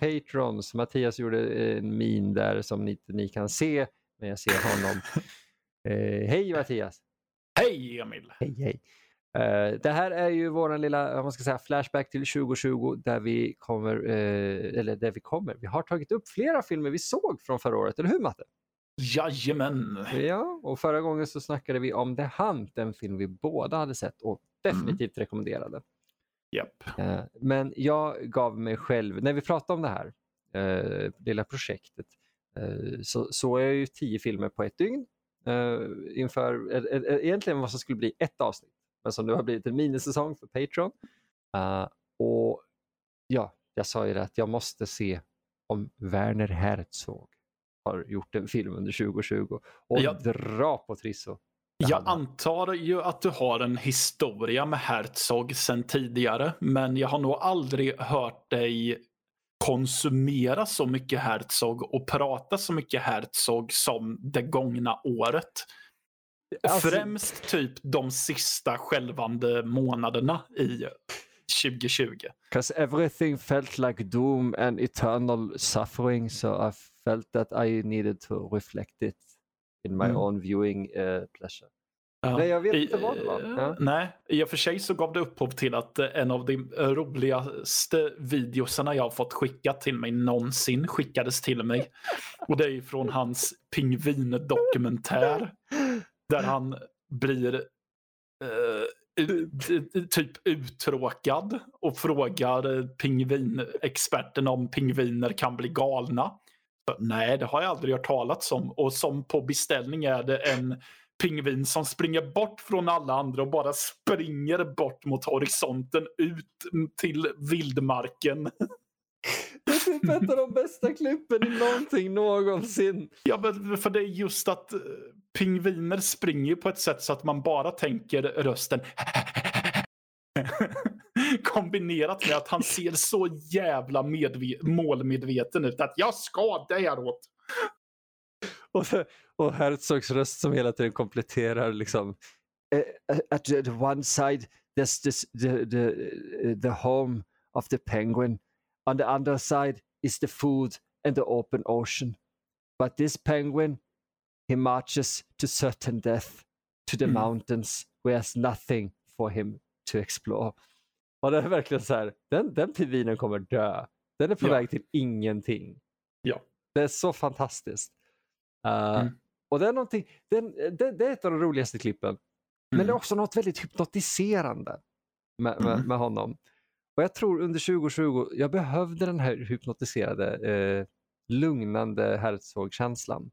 patrons. Mattias gjorde en min där som ni inte ni kan se, men jag ser honom. Eh, hej Mattias! Hej Emil! Hej hej! Uh, det här är ju vår lilla man ska säga, flashback till 2020 där vi kommer, uh, eller där vi kommer, vi har tagit upp flera filmer vi såg från förra året, eller hur Matte? Jajamän! Ja, och förra gången så snackade vi om The Hunt, en film vi båda hade sett och definitivt mm. rekommenderade. Yep. Uh, men jag gav mig själv, när vi pratade om det här uh, lilla projektet, uh, så såg jag ju tio filmer på ett dygn inför egentligen vad som skulle bli ett avsnitt men som nu har blivit en minisäsong för Patreon. Uh, och ja, jag sa ju det att jag måste se om Werner Herzog har gjort en film under 2020 och jag, dra på Trisso. Jag antar ju att du har en historia med Herzog sedan tidigare, men jag har nog aldrig hört dig konsumera så mycket Herzog och prata så mycket Herzog som det gångna året. Alltså... Främst typ de sista skälvande månaderna i 2020. Because everything felt like doom and eternal suffering so I felt that I needed to reflect it in my mm. own viewing uh, pleasure. Ja. Nej, jag vet inte vad det var. Ja. Nej, i och för sig så gav det upphov till att eh, en av de roligaste videosarna jag har fått skickat till mig någonsin skickades till mig. Och det är från hans pingvindokumentär. Där han blir eh, typ uttråkad och frågar pingvinexperten om pingviner kan bli galna. Nej, det har jag aldrig hört talats om. Och som på beställning är det en pingvin som springer bort från alla andra och bara springer bort mot horisonten ut till vildmarken. Det är typ ett av de bästa klippen i någonting någonsin. Ja, men för det är just att uh, pingviner springer på ett sätt så att man bara tänker rösten kombinerat med att han ser så jävla målmedveten ut att jag ska däråt. Och, och Herzogs röst som hela tiden kompletterar liksom uh, at the one side there's this, the, the, the home of the penguin On the other side is the food and the open ocean. But this penguin, he marches to certain death to the mm. mountains where there's nothing for him to explore. Det är verkligen så här, den, den pingvinen kommer dö. Den är på ja. väg till ingenting. Ja. Det är så fantastiskt. Uh, mm. Och det är, någonting, det, det, det, är ett av de roligaste klippen. Mm. Men det är mm. också något väldigt hypnotiserande med, med, mm. med honom. Och jag tror under 2020, jag behövde den här hypnotiserade, eh, lugnande Herzog-känslan.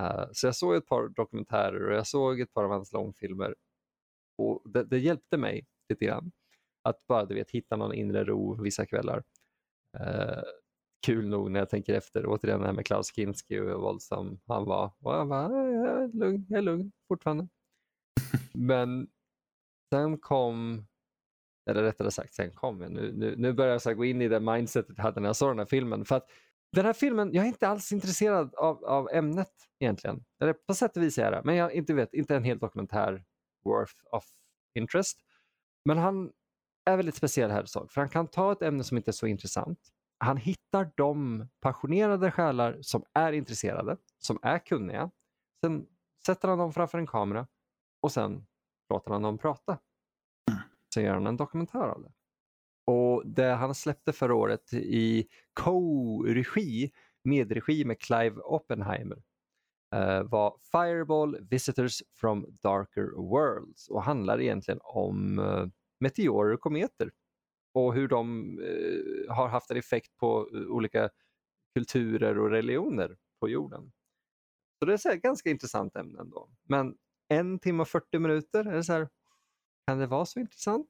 Uh, så jag såg ett par dokumentärer och jag såg ett par av hans långfilmer. Och det, det, hjälpte mig lite grann. Att bara du vet, hitta någon inre ro vissa kvällar. Uh, kul nog när jag tänker efter, återigen det här med Klaus Kinski och hur våldsam han var. Och jag bara, jag är lugn, jag är lugn fortfarande. Men sen kom eller rättare sagt, sen kom jag. Nu, nu, nu börjar jag så gå in i det mindsetet jag hade när jag såg den här filmen. För att den här filmen, jag är inte alls intresserad av, av ämnet egentligen. Eller på sätt och vis är jag det, men jag inte vet, inte en hel dokumentär worth of interest. Men han är väldigt speciell Herzog, för han kan ta ett ämne som inte är så intressant. Han hittar de passionerade själar som är intresserade, som är kunniga. Sen sätter han dem framför en kamera och sen låter han dem prata så gör han en dokumentär av det. Och det han släppte förra året i co-regi, medregi med Clive Oppenheimer uh, var Fireball Visitors from Darker Worlds och handlar egentligen om uh, meteorer och kometer och hur de uh, har haft en effekt på olika kulturer och religioner på jorden. Så det är ett ganska intressant ämne ändå. Men en timme och 40 minuter, är det så här, kan det vara så intressant?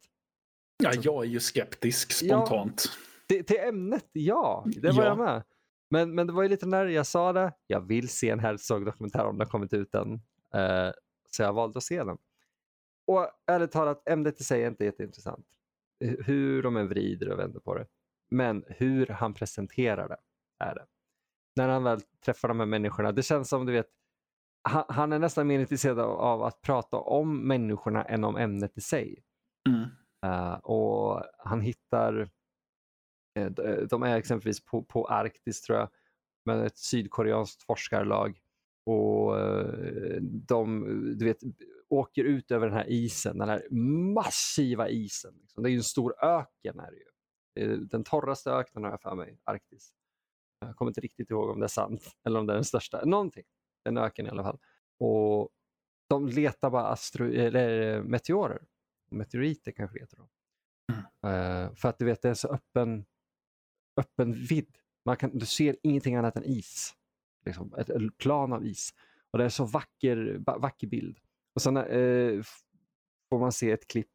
Ja, alltså- jag är ju skeptisk spontant. Ja, till, till ämnet, ja. Det var ja. jag med. Men, men det var ju lite när jag sa det, jag vill se en Herzog-dokumentär om den kommit ut än. Uh, så jag valde att se den. Och ärligt talat, ämnet i sig är inte jätteintressant. Hur de än vrider och vänder på det. Men hur han presenterar det är det. När han väl träffar de här människorna, det känns som du vet, han, han är nästan mer intresserad av att prata om människorna än om ämnet i sig. Mm. Uh, och han hittar Eh, de är exempelvis på, på Arktis tror jag, med ett sydkoreanskt forskarlag. Och eh, de du vet, åker ut över den här isen, den här massiva isen. Liksom. Det är ju en stor öken. Här ju. Den torraste öknen har jag för mig, Arktis. Jag kommer inte riktigt ihåg om det är sant eller om det är den största. Någonting. En öken i alla fall. Och de letar bara astro eller meteorer. Meteoriter kanske heter de. Mm. Uh, för att du vet, det är så öppen, öppen vidd. Man kan, du ser ingenting annat än is. Liksom, ett, plan av is. Och det är så vacker, vacker bild. Och sen eh, får man se ett klipp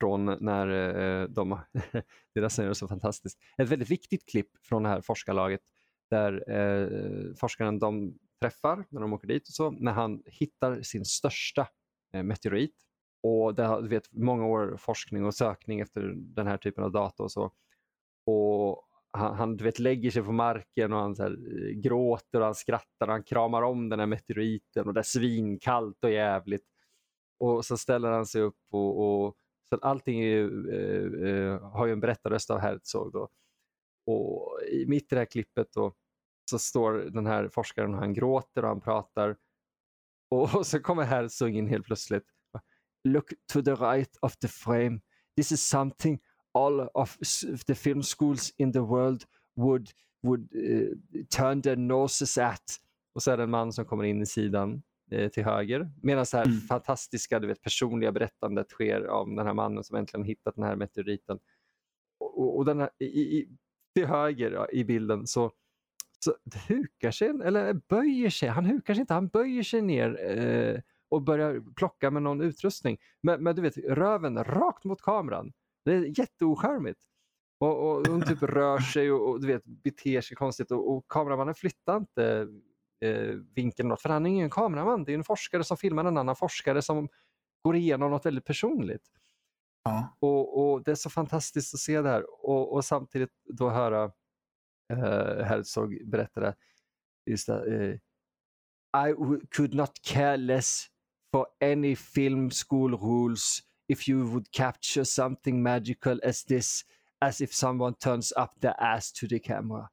från när eh, de, deras är så fantastiskt. Ett väldigt viktigt klipp från det här forskarlaget där eh, forskaren de träffar när de åker dit och så, när han hittar sin största eh, meteorit. Och det har du vet, många år forskning och sökning efter den här typen av data och så. Och han, han du vet, lägger sig på marken och han så här, eh, gråter och han skrattar och han kramar om den här meteoriten och det är svinkallt och jävligt. Och så ställer han sig upp och, och så allting är, eh, eh, har ju en berättarröst av Herzog. Då. Och i, mitt i det här klippet då, så står den här forskaren och han gråter och han pratar. Och, och så kommer Herzog in helt plötsligt. Look to the right of the frame. This is something all of the film schools in the world would, would uh, turn their noses at. Och så är det en man som kommer in i sidan eh, till höger. Medan det här mm. fantastiska du vet, personliga berättandet sker om den här mannen som äntligen hittat den här meteoriten. Och, och, den här, i, i, till höger i bilden så så hukar sig, eller böjer sig, han hukar sig inte, han böjer sig ner eh, och börjar plocka med någon utrustning. Men, men, du vet, röven rakt mot kameran. Det är jätteocharmigt. Och, och hon typ rör sig och, och, du vet, beter sig konstigt och, och kameramannen flyttar inte eh, vinkeln något, för han är ingen kameraman, det är en forskare som filmar en annan forskare som går igenom något väldigt personligt. Ja. Och, och, Det är så fantastiskt att se det här och, och samtidigt då höra uh, Herzog berättade just att uh, I could not care less for any film school rules if you would capture something magical as this as if someone turns up the ass to the camera.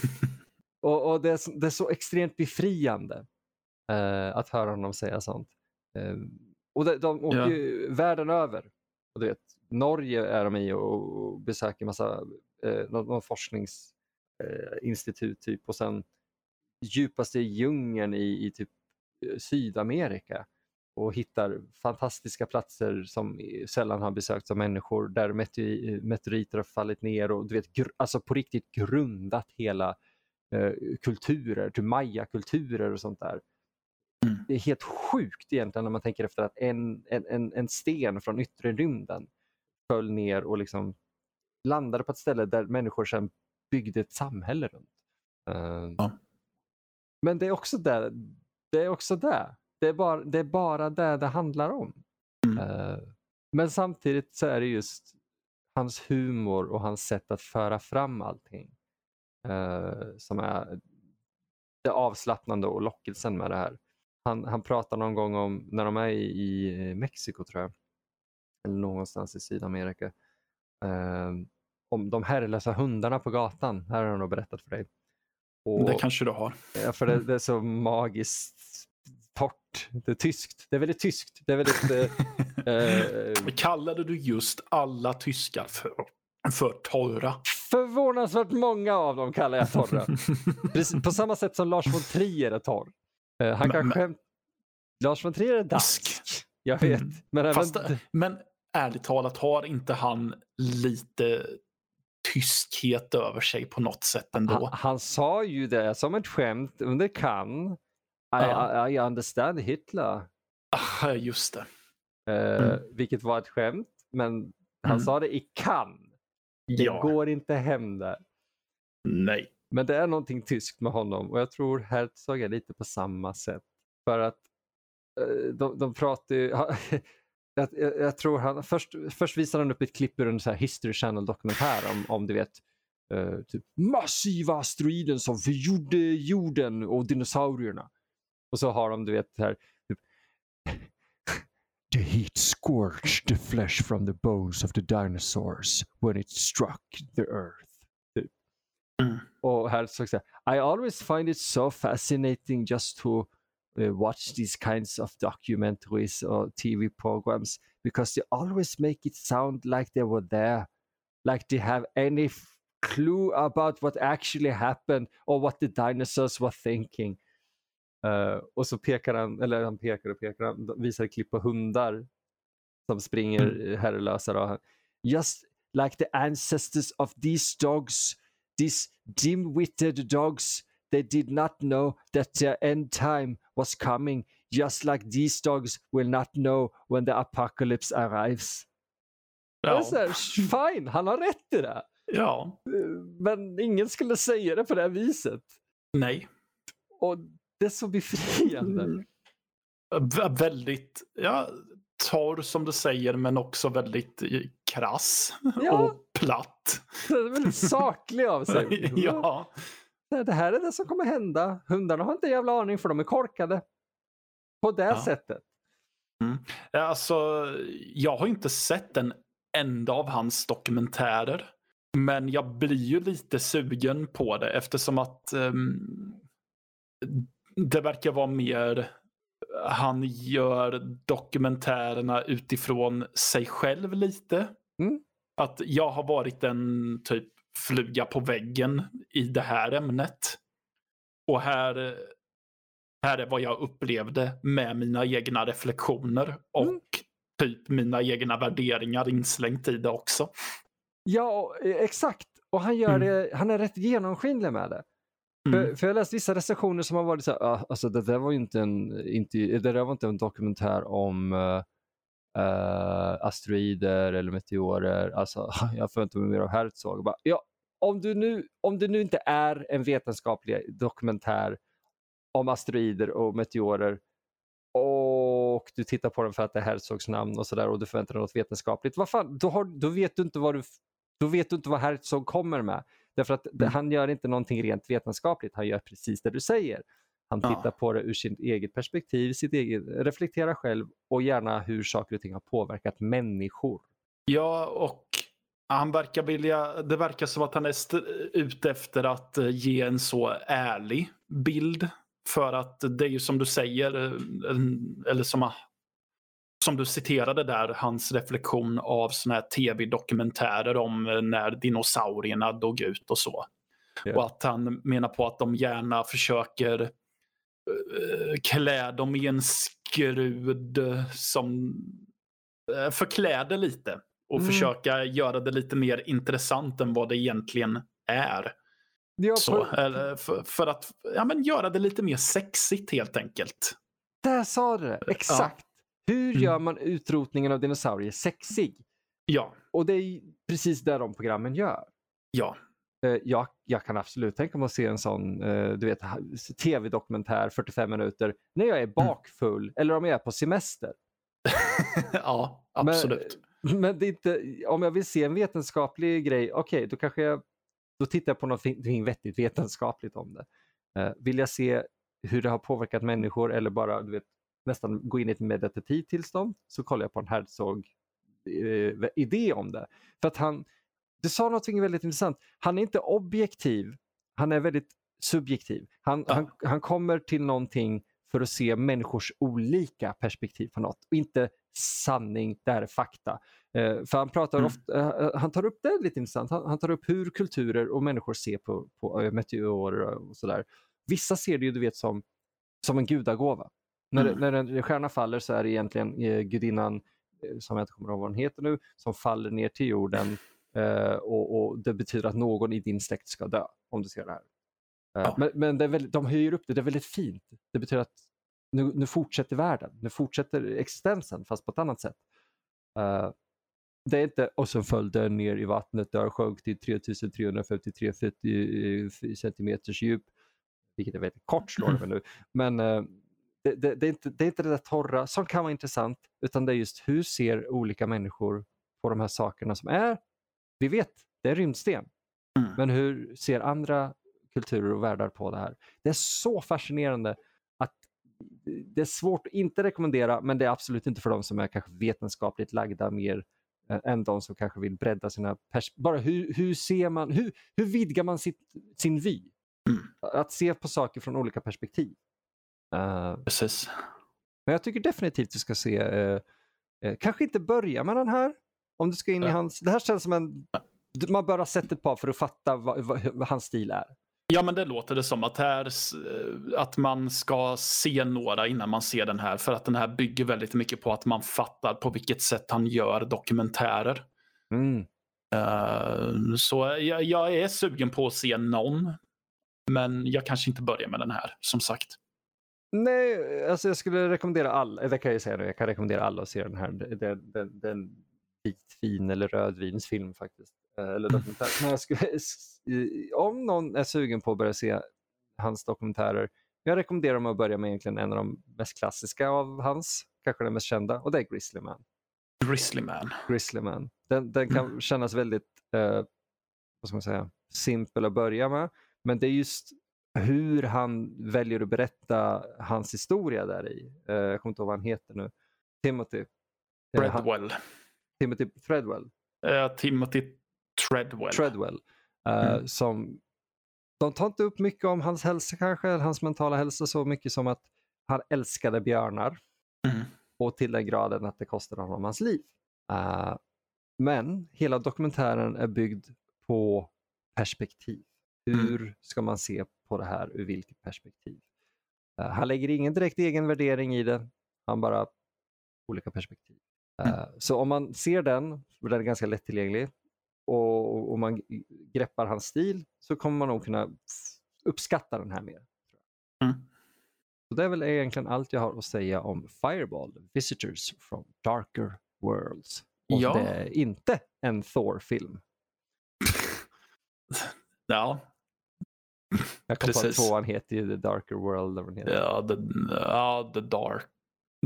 och, och det, är, det, är, så extremt befriande uh, att höra honom säga sånt. Uh, och de, de åker ja. ju världen över. Och du vet, Norge är de i och, och besöker massa uh, någon, någon forsknings eh, typ och sen djupaste djungeln i, i typ eh, Sydamerika och hittar fantastiska platser som sällan har besökts av människor där meteoriter har fallit ner och du vet, alltså på riktigt grundat hela eh, kulturer, typ maya-kulturer och sånt där. Mm. Det är helt sjukt egentligen när man tänker efter att en, en, en sten från yttre rymden föll ner och liksom landade på ett ställe där människor sedan byggde ett samhälle runt. Uh, ja. Men det är också det. Det är också det. Det är bara det, är bara det, det handlar om. Mm. Uh, men samtidigt så är det just hans humor och hans sätt att föra fram allting uh, som är det avslappnande och lockelsen med det här. Han, han pratar någon gång om när de är i, i Mexiko tror jag, eller någonstans i Sydamerika. Uh, om de herrelösa hundarna på gatan. Här har jag nog berättat för dig. Och, det kanske du har. Ja, för det, det, är så magiskt torrt. Det är tyskt. Det är väldigt tyskt. Det är väldigt... eh, Kallade du just alla tyskar för, för torra? Förvånansvärt många av dem kallar jag torra. på samma sätt som Lars von Trier är torr. Eh, han kan skämt... Lars von Trier är dansk. Jag vet. Mm. Men, Fast, även... men ärligt talat har inte han lite tyskhet över sig på något sätt ändå. Han, han sa ju det som ett skämt under kan. I, ja. I, I understand Hitler. Ah, just det. Uh, mm. Vilket var ett skämt, men han mm. sa det i kan. Det ja. går inte hem där. Nej. Men det är någonting tyskt med honom och jag tror Herzog är lite på samma sätt. För att uh, de, de pratar ju, jag, jag, jag, tror han, först, först visar han upp ett klipp ur en så här History Channel dokumentär om, om du vet uh, typ massiva asteroiden som förgjorde jorden och dinosaurierna. Och så har de du vet här typ, The heat scorched the flesh from the bones of the dinosaurs when it struck the earth. Typ. Mm. Och här så I always find it so fascinating just to uh, watch these kinds of documentaries or TV programs because they always make it sound like they were there, like they have any f- clue about what actually happened or what the dinosaurs were thinking. Uh, och så pekar han, eller han pekar och pekar, han visar klipp på hundar som springer Mm. herrelösa. Då. Just like the ancestors of these dogs, these dim-witted dogs, they did not know that their end time was coming, just like these dogs will not know when the apocalypse arrives. Ja. här, fine, han har rätt i det. ja. Men ingen skulle säga det på det här viset. Nej. Och det är så befriande. Mm. Vä- väldigt, ja, torr som du säger men också väldigt eh, krass Ja. och platt. Det är väldigt saklig av sig. ja. Det här är det som kommer hända. Hundarna har inte en jävla aning för de är korkade. På det Ja. sättet. Alltså, jag har inte sett en enda av hans dokumentärer. Men jag blir ju lite sugen på det eftersom att ehm, det verkar vara mer han gör dokumentärerna utifrån sig själv lite. Mm. Att jag har varit en typ fluga på väggen i det här ämnet. Och här, här är vad jag upplevde med mina egna reflektioner och Mm. typ mina egna värderingar inslängt i det också. Ja, eh, exakt. Och han, gör Mm. det, han är rätt genomskinlig med det. Mm. För, för jag har läst vissa recensioner som har varit så här, "Ah, alltså det där var ju inte en, inte, det där var inte en dokumentär om uh, asteroider eller meteorer. Alltså, jag förväntar mig mer av Herzog. Bara, ja, om, du nu, om det nu inte är en vetenskaplig dokumentär om asteroider och meteorer och du tittar på den för att det är Herzogs namn och sådär och du förväntar dig något vetenskapligt. Vad fan, då, har, då, vet du inte vad du, då vet du inte vad Herzog kommer med. Därför att Mm. han gör inte någonting rent vetenskapligt, han gör precis det du säger. Han Ja. tittar på det ur sitt eget perspektiv, sitt eget, reflekterar själv och gärna hur saker och ting har påverkat människor. Ja, och han verkar vilja, det verkar som att han är ute efter att eh, ge en så ärlig bild. För att det är ju som du säger, eh, eller som, som du citerade där, hans reflektion av såna här tv-dokumentärer om eh, när dinosaurierna dog ut och så. Ja. Och att han menar på att de gärna försöker eh, klä dem i en skrud som eh, förkläder lite och Mm. försöka göra det lite mer intressant än vad det egentligen är. Ja, Så, för, för att ja, men göra det lite mer sexigt helt enkelt. där sa du det, exakt. Hur Mm. gör man utrotningen av dinosaurier sexig? Ja, Och det är precis det de programmen gör. ja. Eh, jag, jag kan absolut tänka mig att se en sån eh, du vet, tv-dokumentär 45 minuter när jag är bakfull eller om jag är på semester. ja, Men- absolut. Men det är inte, om jag vill se en vetenskaplig grej, okej, då kanske jag då tittar jag på någonting vettigt vetenskapligt om det. Eh, vill jag se hur det har påverkat människor eller bara du vet, nästan gå in i ett meditativt tillstånd så kollar jag på en Herzog eh, idé om det. För att han, du sa någonting väldigt intressant. Han är inte objektiv, han är väldigt subjektiv. Han, Ja. han, han kommer till någonting för att se människors olika perspektiv på något och inte sanning, det här är fakta. Eh, för han, pratar Mm. ofta, eh, han tar upp det lite intressant, han, han tar upp hur kulturer och människor ser på, på eh, meteorer och sådär. Vissa ser det ju du vet som, som en gudagåva. När, Mm. när en stjärna faller så är det egentligen eh, gudinnan, eh, som jag inte kommer ihåg vad hon heter nu, som faller ner till jorden eh, och, och det betyder att någon i din släkt ska dö om du ser det här. Eh, Ja. Men, men det väldigt, de höjer upp det, det är väldigt fint. Det betyder att nu, nu fortsätter världen, nu fortsätter existensen fast på ett annat sätt. Eh, det är inte och så föll den ner i vattnet, där sjönk till 3353 feet i- i centimeters djup. Vilket är väldigt kort slår det nu. Men eh, det, det, det, är inte, det är inte det där torra som kan vara intressant utan det är just hur ser olika människor på de här sakerna som är, vi vet, det är rymdsten. Mm. Men hur ser andra kulturer och världar på det här? Det är så fascinerande att det är svårt att inte rekommendera, men det är absolut inte för de som är kanske vetenskapligt lagda mer eh, än de som kanske vill bredda sina pers Bara hur, hur ser man, hur, hur vidgar man sitt, sin vy? Mm. Att se på saker från olika perspektiv. Uh, Precis. men jag tycker definitivt du ska se, uh, uh, kanske inte börja med den här, om du ska in i hans, det här känns som en, man bör ha sett ett par för att fatta vad, vad, vad hans stil är. Ja, men det låter det som att, här, att man ska se några innan man ser den här. För att den här bygger väldigt mycket på att man fattar på vilket sätt han gör dokumentärer. Mm. Eh, så jag, jag är sugen på att se någon. Men jag kanske inte börjar med den här, som sagt. Nej, alltså jag skulle rekommendera alla, det kan jag säga nu, jag kan rekommendera alla att se den här. Det, det, det, är en vitvin eller rödvinsfilm faktiskt. Eh, Eller dokumentär. Men jag skulle, om någon är sugen på att börja se hans dokumentärer, jag rekommenderar dem att börja med egentligen en av de mest klassiska av hans, kanske den mest kända, och det är Grizzly Man. Grizzly Man. Grizzly Man. Den, den kan kännas väldigt, eh, vad ska man säga, simpel att börja med, men det är just hur han väljer att berätta hans historia där i. Eh, jag kommer inte ihåg vad han heter nu. Timothy. Eh, han, Treadwell. Timothy Threadwell. Eh, Timothy Treadwell. Treadwell. Eh, Mm. som, de tar inte upp mycket om hans hälsa kanske, eller hans mentala hälsa så mycket som att han älskade björnar. Mm. och till den graden att det kostade honom hans liv. Eh, men hela dokumentären är byggd på perspektiv. Hur ska man se på det här ur vilket perspektiv? Eh, han lägger ingen direkt egen värdering i det, han bara olika perspektiv. Eh, Så om man ser den, och den är ganska lättillgänglig, och, och man greppar hans stil så kommer man nog kunna uppskatta den här mer. Mm. Så det är väl egentligen allt jag har att säga om Fireball, Visitors from Darker Worlds. Och Ja. det är inte en Thor-film. Ja, Jag kom på att tvåan heter ju The Darker World. Eller vad heter. ja, the, ja, the Dark.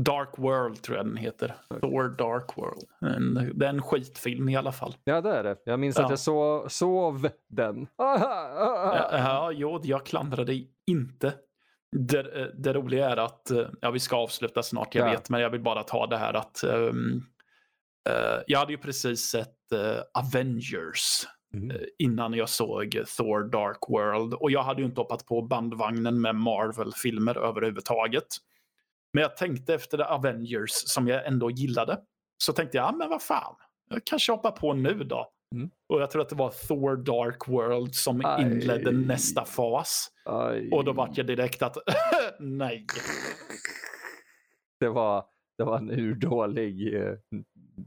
Dark World tror jag den heter. Thor Dark World. En, det är en skitfilm i alla fall. ja, det är det. Jag minns Ja. att jag så, sov den. Ja, ja, jo, jag klandrar dig inte. Det, det roliga är att, ja vi ska avsluta snart, jag Ja. vet, men jag vill bara ta det här att ehm, eh, jag hade ju precis sett eh, Avengers Mm. eh, innan jag såg Thor Dark World och jag hade ju inte hoppat på bandvagnen med Marvel-filmer överhuvudtaget. Men jag tänkte efter The Avengers som jag ändå gillade så tänkte jag, ja men vad fan, jag kanske hoppar på nu då. Mm. Och jag tror att det var Thor Dark World som Aj. inledde nästa fas. Aj. Och då vart jag direkt att nej. det, var, det var en urdålig eh,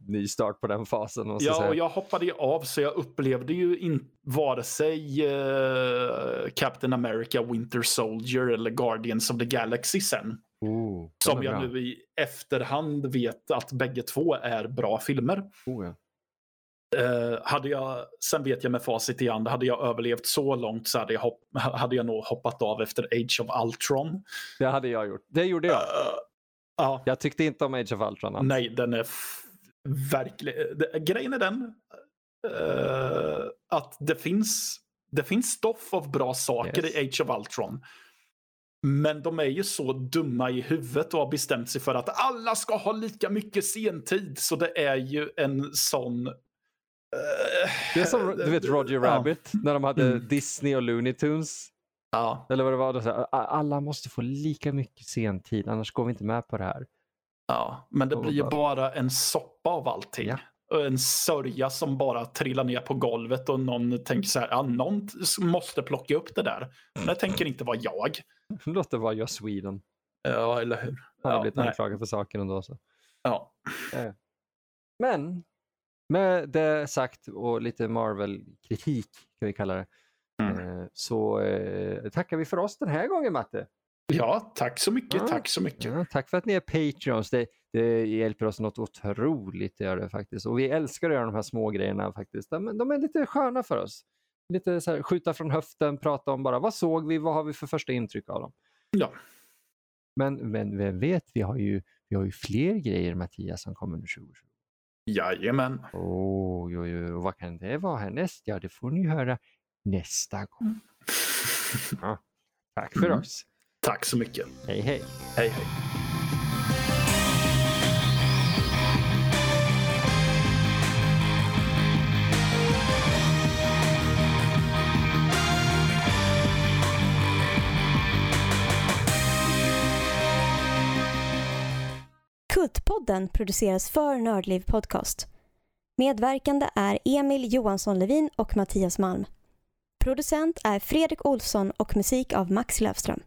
nystart på den fasen. Ja, säga. och jag hoppade ju av så jag upplevde ju inte vare sig eh, Captain America, Winter Soldier eller Guardians of the Galaxy sen. Oh, Som jag bra. nu i efterhand vet att bägge två är bra filmer. Oh, ja. Eh, hade jag, sen vet jag med facit i hand, hade jag överlevt så långt så hade jag, hopp, hade jag nog hoppat av efter Age of Ultron. Det hade jag gjort. Det gjorde jag. Eh, ja, Jag tyckte inte om Age of Ultron alls. nej, den är verkligen... Grejen är den eh, att det finns, det finns stoff av bra saker Yes. i Age of Ultron. Men de är ju så dumma i huvudet och har bestämt sig för att alla ska ha lika mycket sentid. Så det är ju en sån... eh, Det är som du vet Roger Ja. Rabbit när de hade Mm. Disney och Looney Tunes. Ja, Eller vad det var. då, så här, "A- Alla måste få lika mycket sentid annars går vi inte med på det här. Ja, men det blir ju bara- en soppa av allting. Ja. En sörja som bara trillar ner på golvet och någon tänker så här, ja, någon måste plocka upp det där. Men det tänker inte vara jag. Låt det vara Joss Sweden. Ja, eller hur? Han har Ja, blivit anklagad för saker ändå. Så. Ja. Men med det sagt och lite Marvel-kritik kan vi kalla det. Mm. eh, Så eh, tackar vi för oss den här gången Matte. Ja, tack så mycket. Ja. Tack så mycket. Ja, tack för att ni är Patreons. Det, det hjälper oss något otroligt. Det gör det faktiskt. Och vi älskar att göra de här små grejerna faktiskt. De, de är lite sköna för oss. Lite så här, skjuta från höften, prata om bara vad såg vi, vad har vi för första intryck av dem. Ja. Men, men vem vet, vi har, ju, vi har ju fler grejer Mattias som kommer nu 2020. Jajamän. Oh, jo, jo. Vad kan det vara härnäst? Ja, det får ni höra nästa gång. Ja, tack för Mm. oss. Tack så mycket. Hej hej. Hej hej. Kultpodden produceras för Nördliv Podcast. Medverkande är Emil Johansson Levin och Mattias Malm. Producent är Fredrik Olsson och musik av Max Löfström.